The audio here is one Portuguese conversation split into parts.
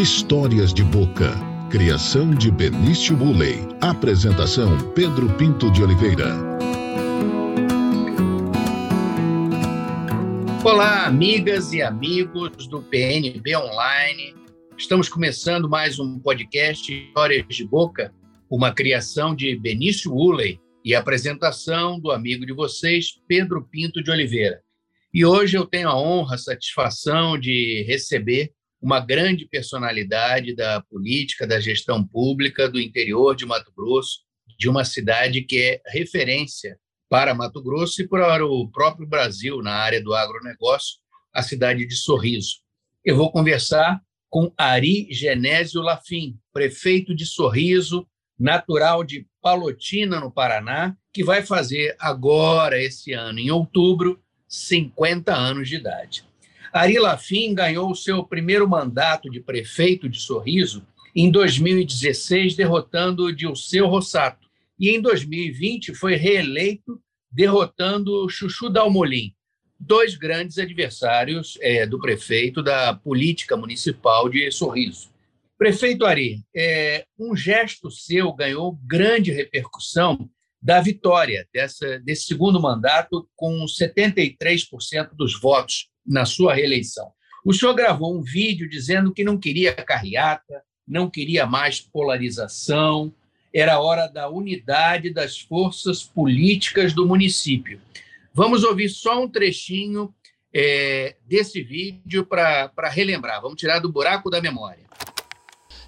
Histórias de Boca. Criação de Benício Buley. Apresentação Pedro Pinto de Oliveira. Olá, amigas e amigos do PNB Online. Estamos começando mais um podcast Histórias de Boca, uma criação de Benício Uley e apresentação do amigo de vocês, Pedro Pinto de Oliveira. E hoje eu tenho a honra, a satisfação de receber uma grande personalidade da política, da gestão pública do interior de Mato Grosso, de uma cidade que é referência para Mato Grosso e para o próprio Brasil na área do agronegócio, a cidade de Sorriso. Eu vou conversar com Ari Genésio Lafim, prefeito de Sorriso, natural de Palotina, no Paraná, que vai fazer agora, esse ano, em outubro, 50 anos de idade. Ari Lafim ganhou seu primeiro mandato de prefeito de Sorriso em 2016, derrotando Dilceu Rossato. E em 2020 foi reeleito, derrotando Chuchu Dalmolin, dois grandes adversários é, do prefeito da política municipal de Sorriso. Prefeito Ari, é, um gesto seu ganhou grande repercussão da vitória dessa, desse segundo mandato com 73% dos votos na sua reeleição. O senhor gravou um vídeo dizendo que não queria carreata, não queria mais polarização, era hora da unidade das forças políticas do município. Vamos ouvir só um trechinho é, desse vídeo para relembrar. Vamos tirar do buraco da memória.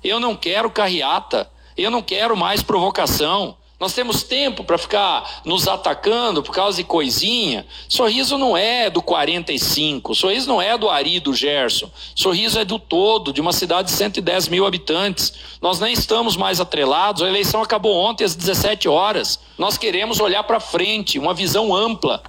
Eu não quero carreata, eu não quero mais provocação. Nós temos tempo para ficar nos atacando por causa de coisinha. Sorriso não é do 45, sorriso não é do Ari, do Gerson. Sorriso é do todo, de uma cidade de 110 mil habitantes. Nós nem estamos mais atrelados, a eleição acabou ontem às 17 horas. Nós queremos olhar para frente, uma visão ampla.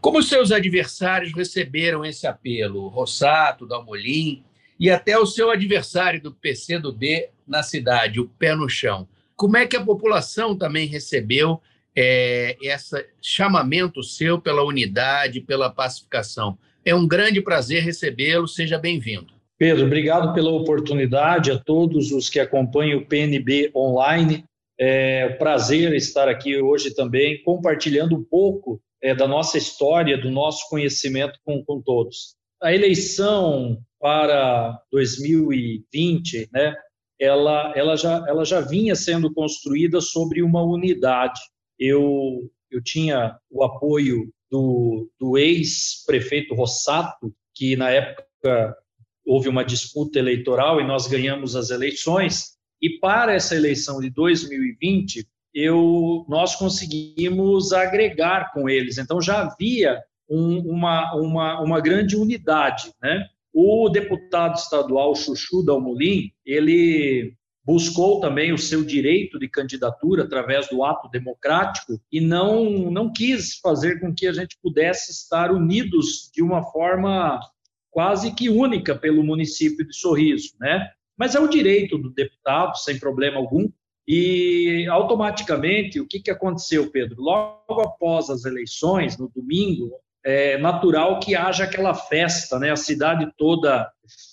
Como seus adversários receberam esse apelo? Rossato, Dalmolin e até o seu adversário do PCdoB na cidade, o Pé no Chão. Como é que a população também recebeu é, esse chamamento seu pela unidade, pela pacificação? É um grande prazer recebê-lo, seja bem-vindo. Pedro, obrigado pela oportunidade a todos os que acompanham o PNB online. É um prazer estar aqui hoje também compartilhando um pouco é, da nossa história, do nosso conhecimento com, com todos. A eleição para 2020, né, ela, ela, já, ela já vinha sendo construída sobre uma unidade. Eu, eu tinha o apoio do, do ex-prefeito Rossato, que na época houve uma disputa eleitoral e nós ganhamos as eleições. E para essa eleição de 2020, eu, nós conseguimos agregar com eles. Então já havia um, uma, uma, uma grande unidade, né? O deputado estadual Chuchu Dalmolin, ele buscou também o seu direito de candidatura através do ato democrático e não não quis fazer com que a gente pudesse estar unidos de uma forma quase que única pelo município de Sorriso, né? Mas é o direito do deputado, sem problema algum. E automaticamente, o que, que aconteceu, Pedro? Logo após as eleições, no domingo, é natural que haja aquela festa, né? A cidade toda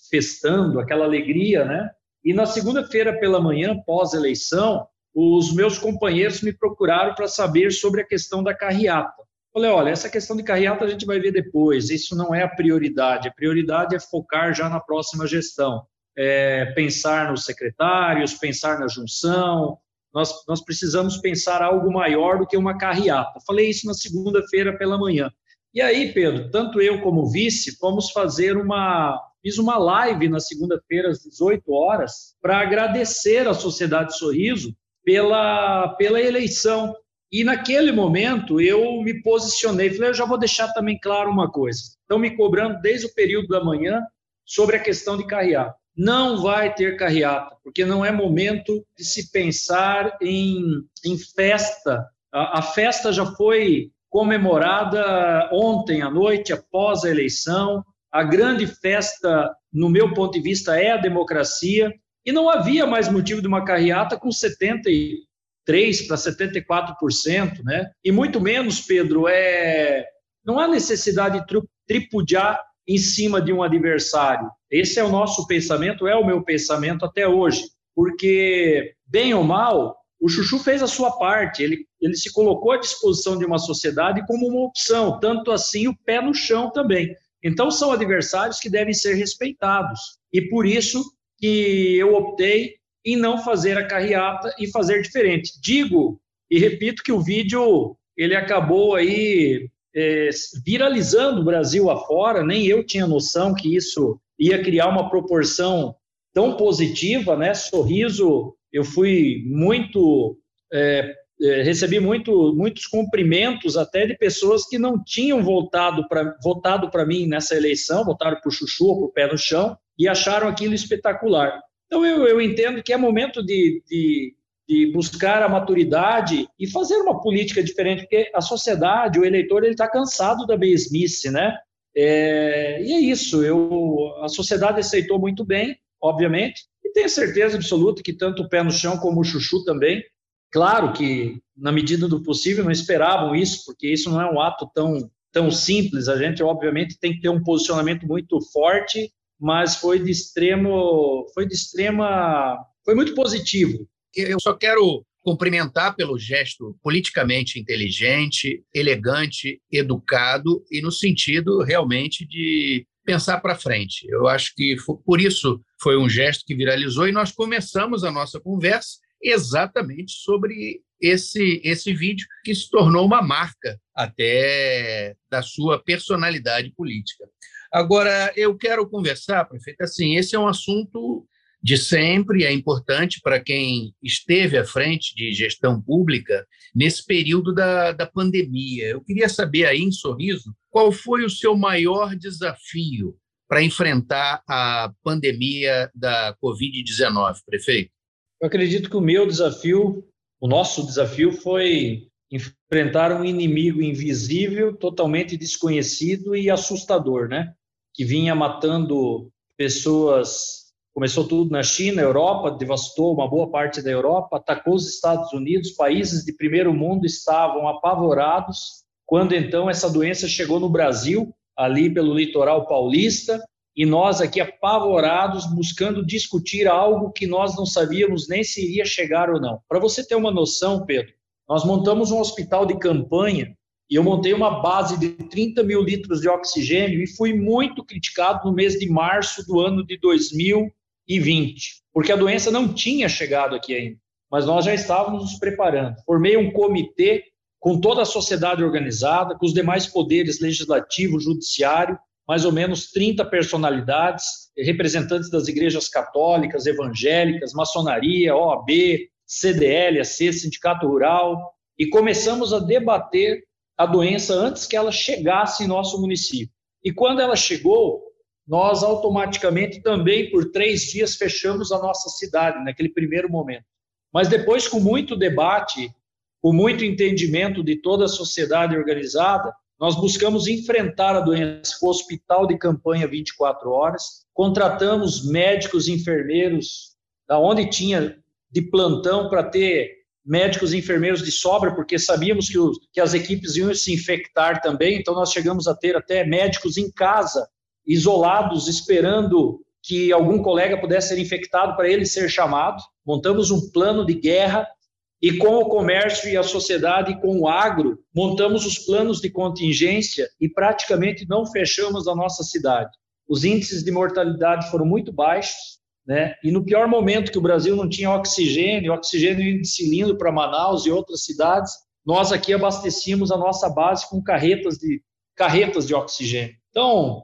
festando, aquela alegria, né? E na segunda-feira pela manhã, pós-eleição, os meus companheiros me procuraram para saber sobre a questão da carreata. Falei, olha, essa questão de carreata a gente vai ver depois, isso não é a prioridade. A prioridade é focar já na próxima gestão. É, pensar nos secretários, pensar na junção, nós, nós precisamos pensar algo maior do que uma carreata. Falei isso na segunda-feira pela manhã. E aí, Pedro, tanto eu como vice, fomos fazer uma. Fiz uma live na segunda-feira, às 18 horas, para agradecer à Sociedade Sorriso pela, pela eleição. E naquele momento eu me posicionei, falei, eu já vou deixar também claro uma coisa. Estão me cobrando desde o período da manhã sobre a questão de carreata. Não vai ter carreata, porque não é momento de se pensar em, em festa. A, a festa já foi comemorada ontem à noite, após a eleição. A grande festa, no meu ponto de vista, é a democracia. E não havia mais motivo de uma carreata com 73% para 74%, né? E muito menos, Pedro, é... não há necessidade de tripudiar em cima de um adversário. Esse é o nosso pensamento, é o meu pensamento até hoje, porque, bem ou mal, o Chuchu fez a sua parte, ele, ele se colocou à disposição de uma sociedade como uma opção, tanto assim o pé no chão também. Então, são adversários que devem ser respeitados. E por isso que eu optei em não fazer a carreata e fazer diferente. Digo e repito que o vídeo ele acabou aí é, viralizando o Brasil afora, nem eu tinha noção que isso ia criar uma proporção tão positiva, né? Sorriso, eu fui muito é, recebi muito, muitos cumprimentos até de pessoas que não tinham voltado para votado para mim nessa eleição, votaram para o Chuchu ou para o pé no chão e acharam aquilo espetacular. Então eu, eu entendo que é momento de, de, de, buscar a maturidade e fazer uma política diferente, porque a sociedade, o eleitor, ele está cansado da mesmice, né? É, e é isso. Eu, a sociedade aceitou muito bem, obviamente, e tenho certeza absoluta que tanto o pé no chão como o Chuchu também Claro que, na medida do possível, não esperavam isso, porque isso não é um ato tão, tão simples. A gente, obviamente, tem que ter um posicionamento muito forte, mas foi de extremo, foi de extrema, foi muito positivo. Eu só quero cumprimentar pelo gesto politicamente inteligente, elegante, educado e no sentido realmente de pensar para frente. Eu acho que por isso foi um gesto que viralizou e nós começamos a nossa conversa exatamente sobre esse, esse vídeo, que se tornou uma marca até da sua personalidade política. Agora, eu quero conversar, prefeito, assim, esse é um assunto de sempre, é importante para quem esteve à frente de gestão pública nesse período da, da pandemia. Eu queria saber aí, em Sorriso, qual foi o seu maior desafio para enfrentar a pandemia da Covid-19, prefeito? Eu acredito que o meu desafio, o nosso desafio foi enfrentar um inimigo invisível, totalmente desconhecido e assustador, né? Que vinha matando pessoas. Começou tudo na China, Europa, devastou uma boa parte da Europa, atacou os Estados Unidos, países de primeiro mundo estavam apavorados. Quando então essa doença chegou no Brasil, ali pelo litoral paulista, e nós aqui apavorados buscando discutir algo que nós não sabíamos nem se iria chegar ou não. Para você ter uma noção, Pedro, nós montamos um hospital de campanha e eu montei uma base de 30 mil litros de oxigênio e fui muito criticado no mês de março do ano de 2020, porque a doença não tinha chegado aqui ainda, mas nós já estávamos nos preparando. Formei um comitê com toda a sociedade organizada, com os demais poderes legislativo, judiciário, mais ou menos 30 personalidades, representantes das igrejas católicas, evangélicas, maçonaria, OAB, CDL, AC, Sindicato Rural, e começamos a debater a doença antes que ela chegasse em nosso município. E quando ela chegou, nós automaticamente também, por três dias, fechamos a nossa cidade, naquele primeiro momento. Mas depois, com muito debate, com muito entendimento de toda a sociedade organizada, nós buscamos enfrentar a doença. Com o hospital de campanha 24 horas, contratamos médicos e enfermeiros da onde tinha de plantão para ter médicos e enfermeiros de sobra, porque sabíamos que, os, que as equipes iam se infectar também, então nós chegamos a ter até médicos em casa, isolados, esperando que algum colega pudesse ser infectado para ele ser chamado. Montamos um plano de guerra e com o comércio e a sociedade, e com o agro, montamos os planos de contingência e praticamente não fechamos a nossa cidade. Os índices de mortalidade foram muito baixos, né? E no pior momento que o Brasil não tinha oxigênio, oxigênio indo de cilindro para Manaus e outras cidades, nós aqui abastecíamos a nossa base com carretas de carretas de oxigênio. Então,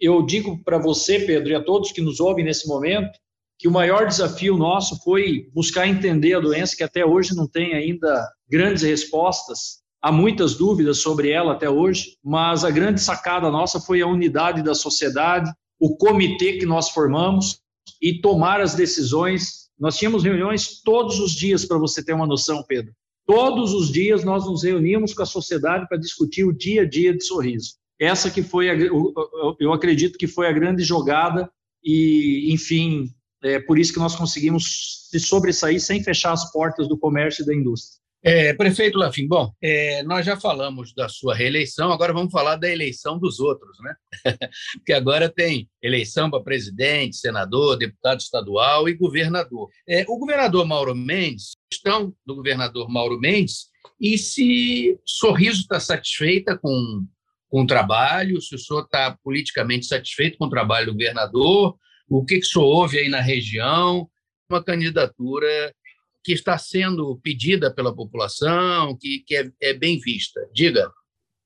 eu digo para você, Pedro, e a todos que nos ouvem nesse momento, que o maior desafio nosso foi buscar entender a doença, que até hoje não tem ainda grandes respostas. Há muitas dúvidas sobre ela até hoje, mas a grande sacada nossa foi a unidade da sociedade, o comitê que nós formamos e tomar as decisões. Nós tínhamos reuniões todos os dias, para você ter uma noção, Pedro. Todos os dias nós nos reuníamos com a sociedade para discutir o dia a dia de sorriso. Essa que foi, a, eu acredito que foi a grande jogada e, enfim, é por isso que nós conseguimos se sobressair sem fechar as portas do comércio e da indústria. É, prefeito Lafim, bom, é, nós já falamos da sua reeleição, agora vamos falar da eleição dos outros, né? Porque agora tem eleição para presidente, senador, deputado estadual e governador. É, o governador Mauro Mendes, questão do governador Mauro Mendes, e se Sorriso está satisfeita com, com o trabalho, se o senhor está politicamente satisfeito com o trabalho do governador, o que, que o senhor ouve aí na região, uma candidatura que está sendo pedida pela população, que, que é, é bem vista. Diga.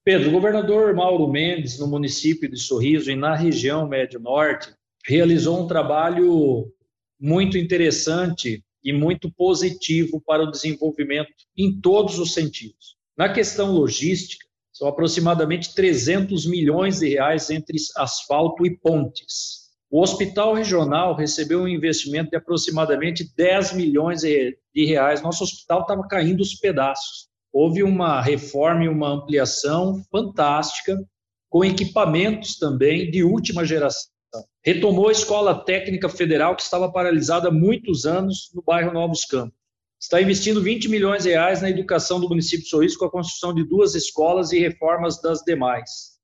Pedro, o governador Mauro Mendes, no município de Sorriso e na região Médio Norte, realizou um trabalho muito interessante e muito positivo para o desenvolvimento em todos os sentidos. Na questão logística, são aproximadamente 300 milhões de reais entre asfalto e pontes. O hospital regional recebeu um investimento de aproximadamente 10 milhões de reais. Nosso hospital estava caindo os pedaços. Houve uma reforma e uma ampliação fantástica, com equipamentos também de última geração. Retomou a Escola Técnica Federal, que estava paralisada há muitos anos no bairro Novos Campos. Está investindo 20 milhões de reais na educação do município de Sorriso, com a construção de duas escolas e reformas das demais.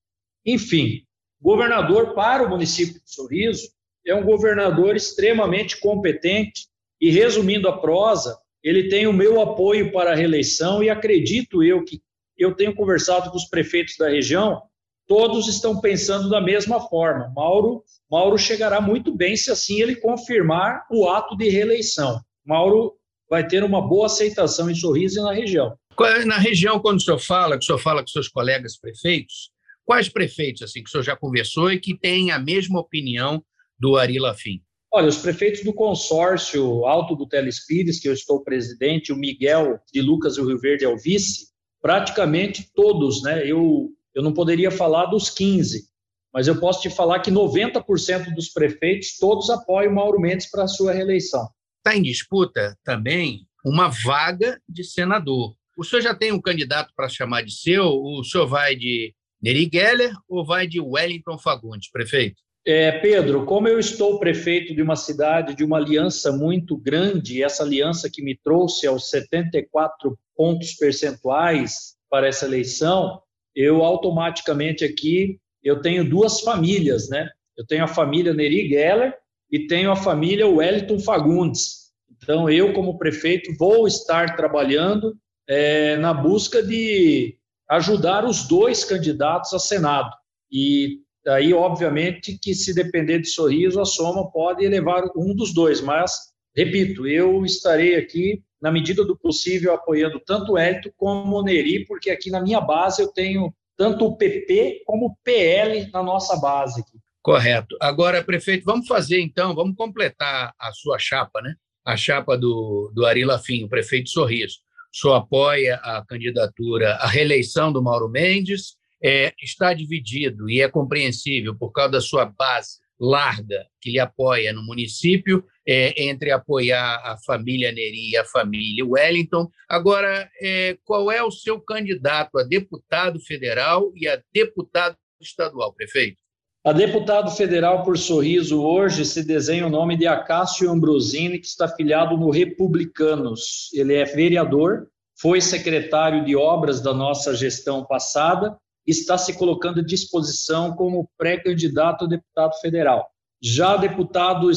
Enfim, Governador para o município de Sorriso é um governador extremamente competente e, resumindo a prosa, ele tem o meu apoio para a reeleição e acredito eu que eu tenho conversado com os prefeitos da região, todos estão pensando da mesma forma. Mauro, Mauro chegará muito bem se assim ele confirmar o ato de reeleição. Mauro vai ter uma boa aceitação em Sorriso e na região. Na região, quando o senhor fala, que o senhor fala com seus colegas prefeitos, Quais prefeitos assim que o senhor já conversou e que têm a mesma opinião do Ari Lafim? Olha, os prefeitos do consórcio Alto do Telespires, que eu estou presidente, o Miguel de Lucas e o Rio Verde é o vice, praticamente todos, né? Eu, eu não poderia falar dos 15, mas eu posso te falar que 90% dos prefeitos, todos apoiam o Mauro Mendes para a sua reeleição. Está em disputa também uma vaga de senador. O senhor já tem um candidato para chamar de seu? O senhor vai de Neri Geller ou vai de Wellington Fagundes, prefeito? É, Pedro, como eu estou prefeito de uma cidade de uma aliança muito grande, essa aliança que me trouxe aos 74 pontos percentuais para essa eleição, eu automaticamente aqui eu tenho duas famílias, né? Eu tenho a família Neri Geller e tenho a família Wellington Fagundes. Então, eu, como prefeito, vou estar trabalhando é, na busca de ajudar os dois candidatos a Senado. E aí, obviamente, que se depender de sorriso, a soma pode elevar um dos dois, mas, repito, eu estarei aqui, na medida do possível, apoiando tanto o Hélito como o Neri, porque aqui na minha base eu tenho tanto o PP como o PL na nossa base. Aqui. Correto. Agora, prefeito, vamos fazer então, vamos completar a sua chapa, né? A chapa do, do Ari Lafim, o prefeito Sorriso senhor apoia a candidatura, a reeleição do Mauro Mendes, é, está dividido e é compreensível por causa da sua base larga que lhe apoia no município, é, entre apoiar a família Neri e a família Wellington. Agora, é, qual é o seu candidato a deputado federal e a deputado estadual, prefeito? A deputado federal por Sorriso hoje se desenha o nome de Acácio Ambrosini, que está filiado no Republicanos. Ele é vereador, foi secretário de obras da nossa gestão passada, está se colocando à disposição como pré-candidato a deputado federal. Já deputado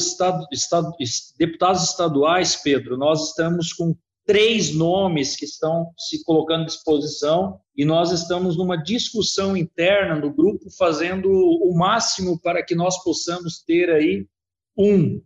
deputados estaduais, Pedro, nós estamos com três nomes que estão se colocando à disposição e nós estamos numa discussão interna no grupo, fazendo o máximo para que nós possamos ter aí um,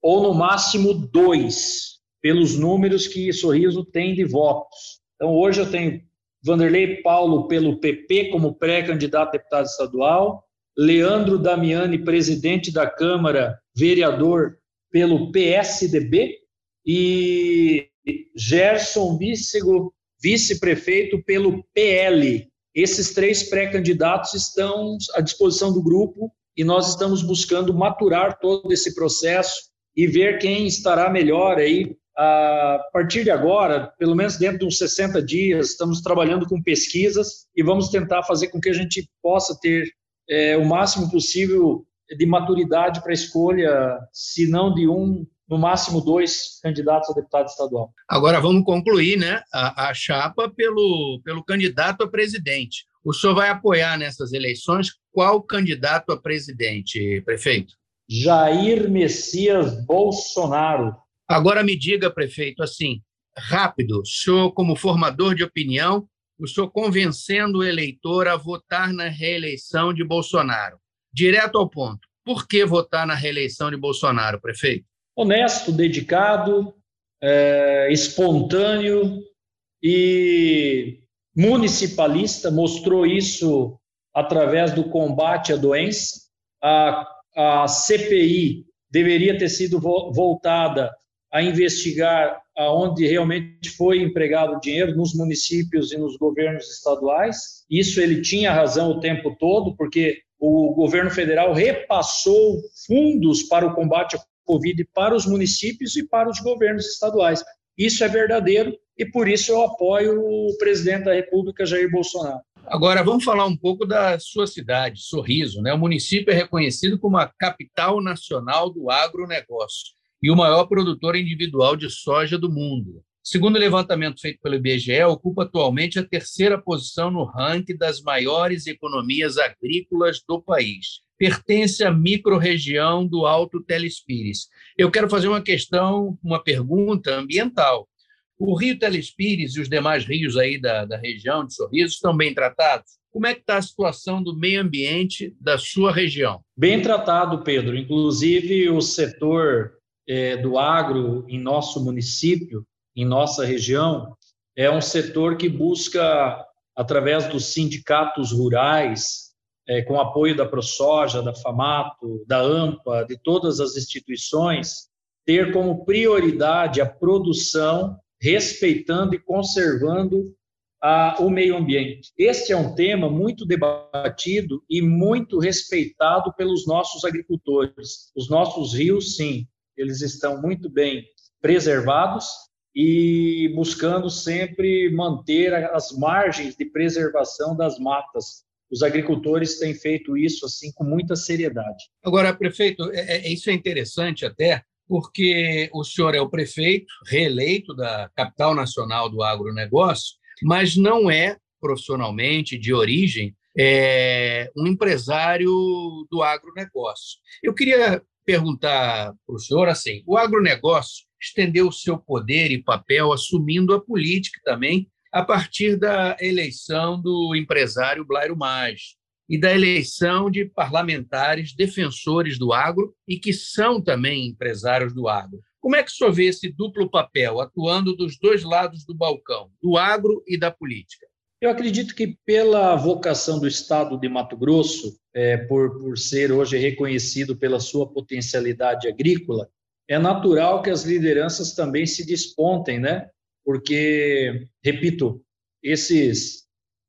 ou no máximo dois, pelos números que Sorriso tem de votos. Então, hoje eu tenho Vanderlei Paulo pelo PP como pré-candidato a deputado estadual, Leandro Damiani, presidente da Câmara, vereador pelo PSDB, e Gerson Vícego, vice-prefeito pelo PL. Esses três pré-candidatos estão à disposição do grupo e nós estamos buscando maturar todo esse processo e ver quem estará melhor aí a partir de agora, pelo menos dentro de uns 60 dias, estamos trabalhando com pesquisas e vamos tentar fazer com que a gente possa ter é, o máximo possível de maturidade para a escolha, se não de um, no máximo dois candidatos a deputado estadual. Agora vamos concluir né, a, a chapa pelo, pelo candidato a presidente. O senhor vai apoiar nessas eleições qual candidato a presidente, prefeito? Jair Messias Bolsonaro. Agora me diga, prefeito, assim, rápido, o senhor, como formador de opinião, o senhor convencendo o eleitor a votar na reeleição de Bolsonaro. Direto ao ponto. Por que votar na reeleição de Bolsonaro, prefeito? Honesto, dedicado, é, espontâneo e municipalista, mostrou isso através do combate à doença. A, a CPI deveria ter sido voltada a investigar aonde realmente foi empregado o dinheiro nos municípios e nos governos estaduais. Isso ele tinha razão o tempo todo, porque o governo federal repassou fundos para o combate à Covid para os municípios e para os governos estaduais. Isso é verdadeiro e por isso eu apoio o presidente da República, Jair Bolsonaro. Agora, vamos falar um pouco da sua cidade, Sorriso. Né? O município é reconhecido como a capital nacional do agronegócio e o maior produtor individual de soja do mundo. Segundo o levantamento feito pelo IBGE, ocupa atualmente a terceira posição no ranking das maiores economias agrícolas do país. Pertence à microrregião do Alto Telespires. Eu quero fazer uma questão, uma pergunta ambiental. O Rio Telespires e os demais rios aí da, da região de Sorriso estão bem tratados? Como é que está a situação do meio ambiente da sua região? Bem tratado, Pedro. Inclusive, o setor é, do agro em nosso município, em nossa região, é um setor que busca, através dos sindicatos rurais, é, com apoio da ProSoja, da FAMATO, da AMPA, de todas as instituições, ter como prioridade a produção, respeitando e conservando a, o meio ambiente. Este é um tema muito debatido e muito respeitado pelos nossos agricultores. Os nossos rios, sim, eles estão muito bem preservados e buscando sempre manter as margens de preservação das matas. Os agricultores têm feito isso assim com muita seriedade. Agora, prefeito, é, é, isso é interessante até, porque o senhor é o prefeito reeleito da capital nacional do agronegócio, mas não é profissionalmente de origem é, um empresário do agronegócio. Eu queria perguntar para o senhor assim: o agronegócio estendeu o seu poder e papel assumindo a política também a partir da eleição do empresário Blairo Maggi e da eleição de parlamentares defensores do agro e que são também empresários do agro. Como é que o senhor vê esse duplo papel atuando dos dois lados do balcão, do agro e da política? Eu acredito que, pela vocação do Estado de Mato Grosso, é, por, por ser hoje reconhecido pela sua potencialidade agrícola, é natural que as lideranças também se despontem, né? Porque, repito, esses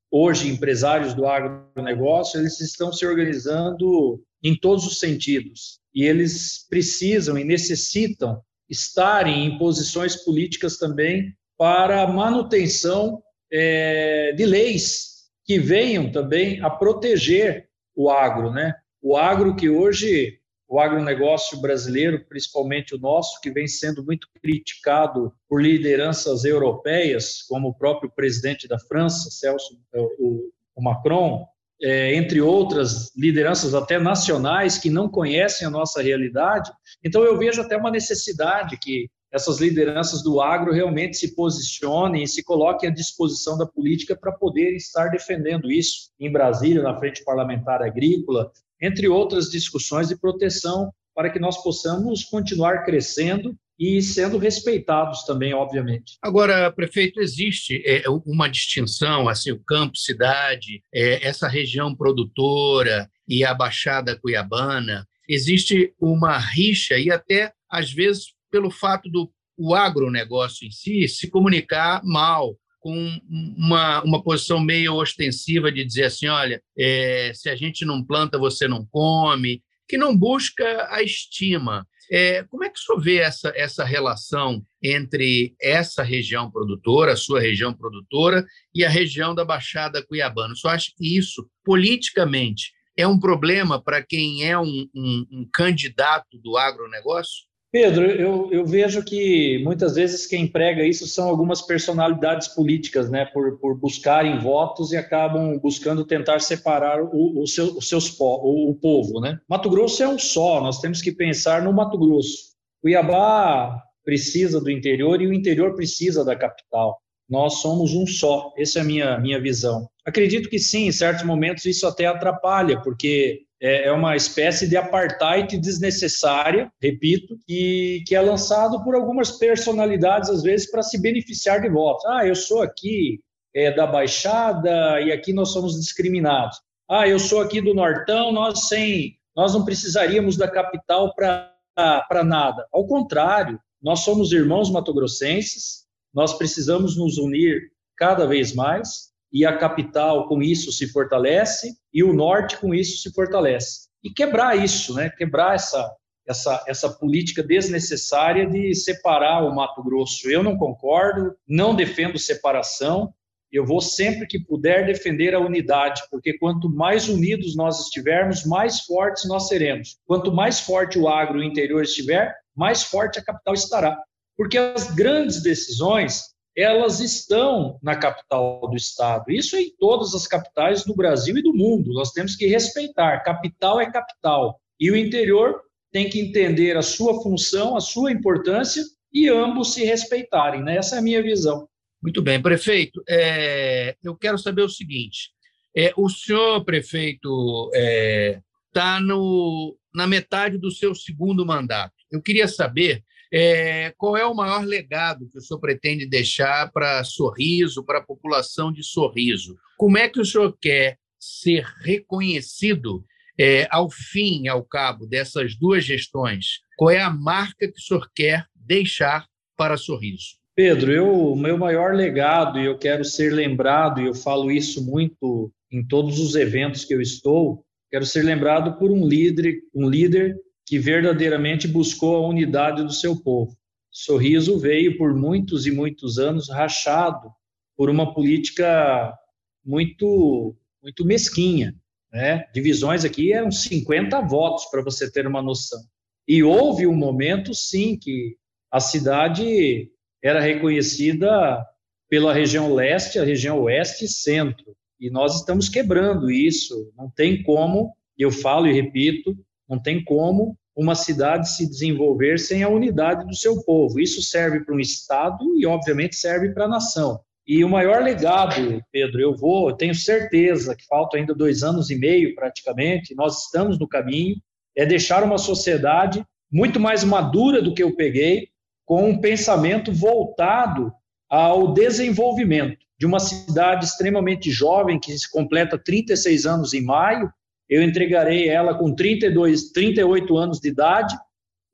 hoje empresários do agronegócio, eles estão se organizando em todos os sentidos e eles precisam e necessitam estarem em posições políticas também para manutenção é, de leis que venham também a proteger o agro, né? O agro que hoje, o agronegócio brasileiro, principalmente o nosso, que vem sendo muito criticado por lideranças europeias, como o próprio presidente da França, Celso, é, o, o Macron, é, entre outras lideranças até nacionais que não conhecem a nossa realidade. Então eu vejo até uma necessidade que essas lideranças do agro realmente se posicionem e se coloquem à disposição da política para poder estar defendendo isso em Brasília, na Frente Parlamentar Agrícola, entre outras discussões de proteção para que nós possamos continuar crescendo e sendo respeitados também, obviamente. Agora, prefeito, existe é, uma distinção, assim, o campo, cidade, é, essa região produtora e a Baixada Cuiabana, existe uma rixa e até, às vezes, pelo fato do o agronegócio em si se comunicar mal, com uma, uma posição meio ostensiva de dizer assim: olha, é, se a gente não planta, você não come, que não busca a estima. É, como é que o senhor vê essa, essa relação entre essa região produtora, a sua região produtora, e a região da Baixada Cuiabana? O senhor acha que isso, politicamente, é um problema para quem é um, um, um candidato do agronegócio? Pedro, eu, eu, vejo que muitas vezes quem prega isso são algumas personalidades políticas, né, por, por buscarem votos e acabam buscando tentar separar o, o seu, os seus o, o povo, né. Mato Grosso é um só, nós temos que pensar no Mato Grosso. Cuiabá precisa do interior e o interior precisa da capital. Nós somos um só, essa é a minha, minha visão. Acredito que sim, em certos momentos isso até atrapalha, porque é, é uma espécie de apartheid desnecessária, repito, que, que é lançado por algumas personalidades, às vezes, para se beneficiar de votos. Ah, eu sou aqui é, da Baixada e aqui nós somos discriminados. Ah, eu sou aqui do Nortão, nós sem, nós não precisaríamos da capital para nada. Ao contrário, nós somos irmãos matogrossenses, nós precisamos nos unir cada vez mais e a capital com isso se fortalece e o norte com isso se fortalece. E quebrar isso, né? Quebrar essa essa essa política desnecessária de separar o Mato Grosso. Eu não concordo, não defendo separação. Eu vou sempre que puder defender a unidade, porque quanto mais unidos nós estivermos, mais fortes nós seremos. Quanto mais forte o agro interior estiver, mais forte a capital estará. Porque as grandes decisões elas estão na capital do estado. Isso é em todas as capitais do Brasil e do mundo. Nós temos que respeitar. Capital é capital. E o interior tem que entender a sua função, a sua importância e ambos se respeitarem. Né? Essa é a minha visão. Muito bem, prefeito. É, eu quero saber o seguinte: é, o senhor, prefeito, está é, na metade do seu segundo mandato. Eu queria saber é, qual é o maior legado que o senhor pretende deixar para Sorriso, para a população de Sorriso? Como é que o senhor quer ser reconhecido é, ao fim ao cabo dessas duas gestões? Qual é a marca que o senhor quer deixar para Sorriso? Pedro, eu, o meu maior legado, e eu quero ser lembrado, e eu falo isso muito em todos os eventos que eu estou, quero ser lembrado por um líder, um líder que verdadeiramente buscou a unidade do seu povo. Sorriso veio por muitos e muitos anos rachado por uma política muito muito mesquinha, né? Divisões aqui eram 50 votos para você ter uma noção. E houve um momento sim que a cidade era reconhecida pela região leste, a região oeste e centro. E nós estamos quebrando isso. Não tem como, eu falo e repito, não tem como uma cidade se desenvolver sem a unidade do seu povo. Isso serve para um Estado e, obviamente, serve para a nação. E o maior legado, Pedro, eu vou, eu tenho certeza que falta ainda dois anos e meio praticamente, nós estamos no caminho, é deixar uma sociedade muito mais madura do que eu peguei, com um pensamento voltado ao desenvolvimento de uma cidade extremamente jovem, que se completa 36 anos em maio, eu entregarei ela com 32, 38 anos de idade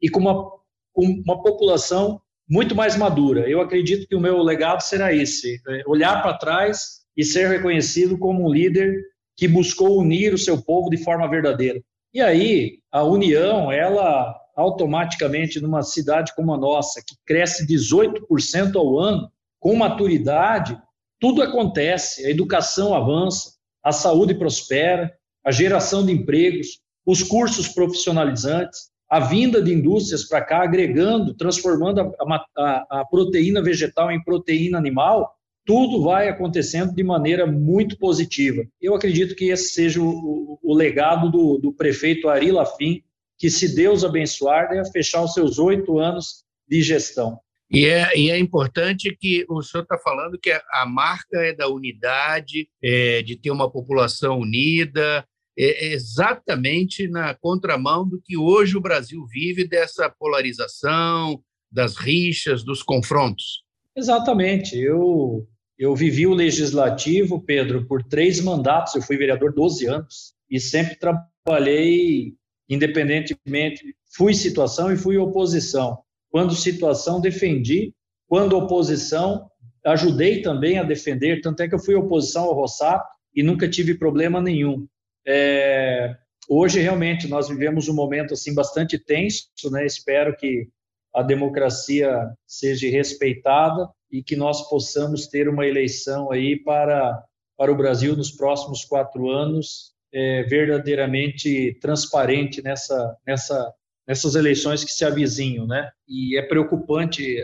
e com uma, com uma população muito mais madura. Eu acredito que o meu legado será esse: é olhar para trás e ser reconhecido como um líder que buscou unir o seu povo de forma verdadeira. E aí, a união, ela automaticamente, numa cidade como a nossa, que cresce 18% ao ano, com maturidade, tudo acontece, a educação avança, a saúde prospera, a geração de empregos, os cursos profissionalizantes, a vinda de indústrias para cá, agregando, transformando a, a, a, proteína vegetal em proteína animal, tudo vai acontecendo de maneira muito positiva. Eu acredito que esse seja o, o legado do, do, prefeito Ari Lafim, que, se Deus abençoar, deve fechar os seus oito anos de gestão. E é, e é importante que o senhor está falando que a marca é da unidade, é, de ter uma população unida, é, é exatamente na contramão do que hoje o Brasil vive dessa polarização, das rixas, dos confrontos. Exatamente. Eu, eu vivi o legislativo, Pedro, por três mandatos. Eu fui vereador 12 anos e sempre trabalhei independentemente. Fui situação e fui oposição. Quando situação, defendi. Quando oposição, ajudei também a defender. Tanto é que eu fui oposição ao Rossato e nunca tive problema nenhum. É, hoje realmente nós vivemos um momento assim bastante tenso, né? Espero que a democracia seja respeitada e que nós possamos ter uma eleição aí para para o Brasil nos próximos quatro anos é, verdadeiramente transparente nessa nessa nessas eleições que se avizinham, né? E é preocupante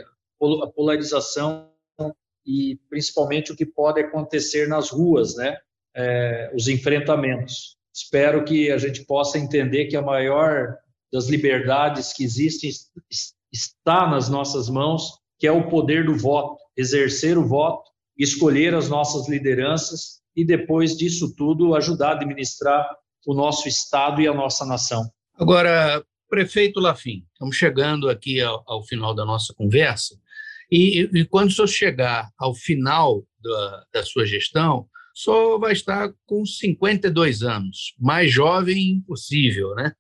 a polarização e principalmente o que pode acontecer nas ruas, né? É, os enfrentamentos. Espero que a gente possa entender que a maior das liberdades que existem está nas nossas mãos, que é o poder do voto, exercer o voto, escolher as nossas lideranças e depois disso tudo ajudar a administrar o nosso estado e a nossa nação. Agora, prefeito Lafim, estamos chegando aqui ao, ao final da nossa conversa e, e, quando o senhor chegar ao final da, da sua gestão, senhor vai estar com 52 anos, mais jovem possível, né?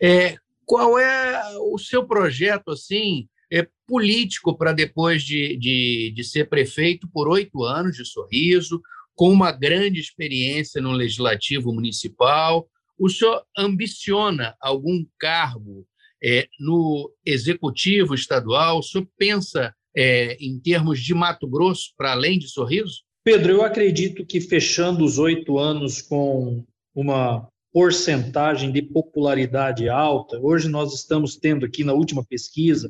É, qual é o seu projeto assim é, político para depois de, de, de ser prefeito por oito anos de Sorriso, com uma grande experiência no legislativo municipal? O senhor ambiciona algum cargo é, no executivo estadual? O senhor pensa é, em termos de Mato Grosso para além de Sorriso? Pedro, eu acredito que fechando os oito anos com uma porcentagem de popularidade alta. Hoje nós estamos tendo aqui na última pesquisa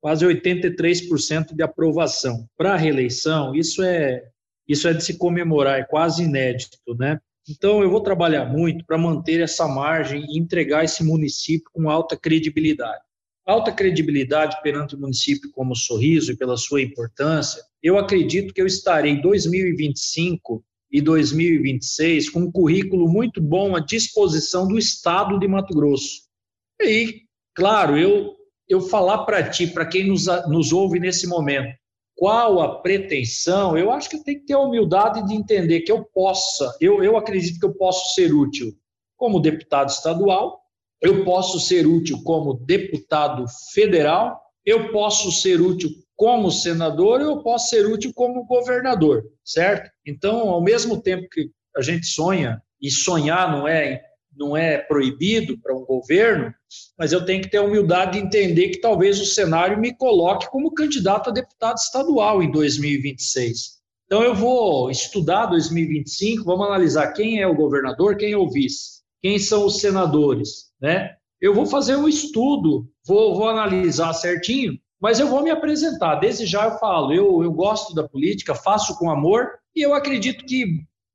quase 83% de aprovação. Para a reeleição, isso é isso é de se comemorar, é quase inédito, né? Então eu vou trabalhar muito para manter essa margem e entregar esse município com alta credibilidade. Alta credibilidade perante o município como Sorriso e pela sua importância. Eu acredito que eu estarei em 2025 e 2026 com um currículo muito bom à disposição do Estado de Mato Grosso. E aí, claro, eu, eu falar para ti, para quem nos, nos ouve nesse momento, qual a pretensão, eu acho que tem que ter a humildade de entender que eu possa, eu, eu acredito que eu posso ser útil como deputado estadual, eu posso ser útil como deputado federal, eu posso ser útil como senador, eu posso ser útil como governador, certo? Então, ao mesmo tempo que a gente sonha, e sonhar não é não é proibido para um governo, mas eu tenho que ter a humildade de entender que talvez o cenário me coloque como candidato a deputado estadual em 2026. Então eu vou estudar 2025, vamos analisar quem é o governador, quem é o vice, quem são os senadores, né? Eu vou fazer um estudo, vou, vou analisar certinho mas eu vou me apresentar. Desde já eu falo, eu, eu gosto da política, faço com amor, e eu acredito que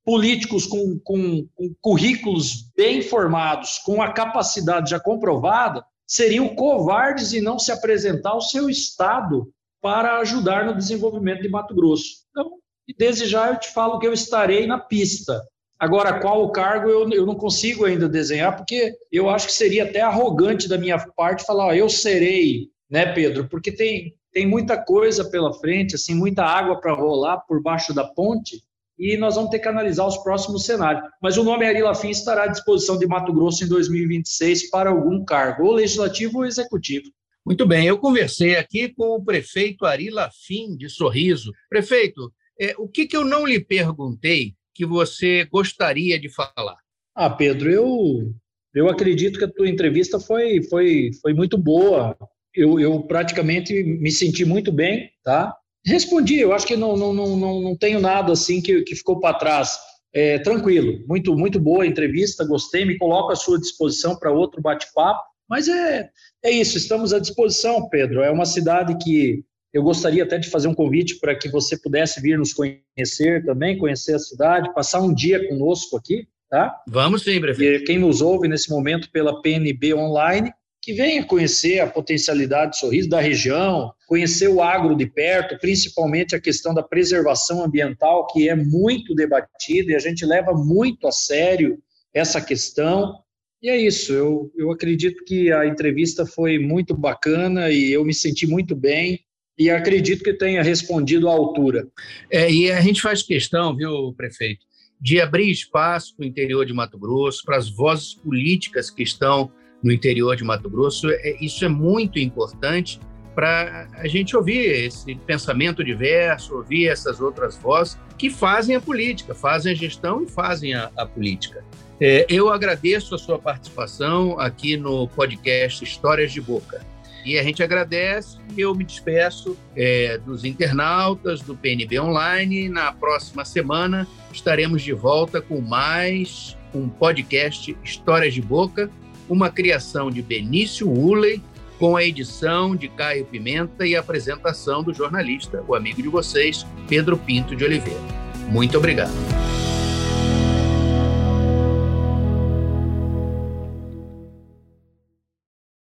políticos com, com, com currículos bem formados, com a capacidade já comprovada, seriam covardes em não se apresentar ao seu Estado para ajudar no desenvolvimento de Mato Grosso. Então, desde já eu te falo que eu estarei na pista. Agora, qual o cargo eu, eu não consigo ainda desenhar, porque eu acho que seria até arrogante da minha parte falar, ó, eu serei né, Pedro? Porque tem, tem muita coisa pela frente, assim, muita água para rolar por baixo da ponte e nós vamos ter que analisar os próximos cenários. Mas o nome Ari Lafim estará à disposição de Mato Grosso em 2026 para algum cargo, ou legislativo ou executivo. Muito bem, eu conversei aqui com o prefeito Ari Lafim de Sorriso. Prefeito, é, o que, que eu não lhe perguntei que você gostaria de falar? Ah, Pedro, eu, eu acredito que a tua entrevista foi, foi, foi muito boa eu, eu praticamente me senti muito bem, tá? Respondi, eu acho que não, não, não, não, tenho nada assim que, que ficou para trás. É, tranquilo, muito, muito boa a entrevista, gostei, me coloco à sua disposição para outro bate-papo, mas é, é isso, estamos à disposição, Pedro. É uma cidade que eu gostaria até de fazer um convite para que você pudesse vir nos conhecer também, conhecer a cidade, passar um dia conosco aqui, tá? Vamos sim, prefeito. E quem nos ouve nesse momento pela PNB Online, que venha conhecer a potencialidade de sorriso da região, conhecer o agro de perto, principalmente a questão da preservação ambiental, que é muito debatida e a gente leva muito a sério essa questão. E é isso, eu, eu acredito que a entrevista foi muito bacana e eu me senti muito bem e acredito que tenha respondido à altura. É, e a gente faz questão, viu, prefeito, de abrir espaço para o interior de Mato Grosso, para as vozes políticas que estão no interior de Mato Grosso. É, isso é muito importante para a gente ouvir esse pensamento diverso, ouvir essas outras vozes que fazem a política, fazem a gestão e fazem a, a política. É, eu agradeço a sua participação aqui no podcast Histórias de Boca. E a gente agradece e eu me despeço é, dos internautas do PNB Online. Na próxima semana estaremos de volta com mais um podcast Histórias de Boca uma criação de Benício Uley, com a edição de Caio Pimenta e a apresentação do jornalista, o amigo de vocês, Pedro Pinto de Oliveira. Muito obrigado.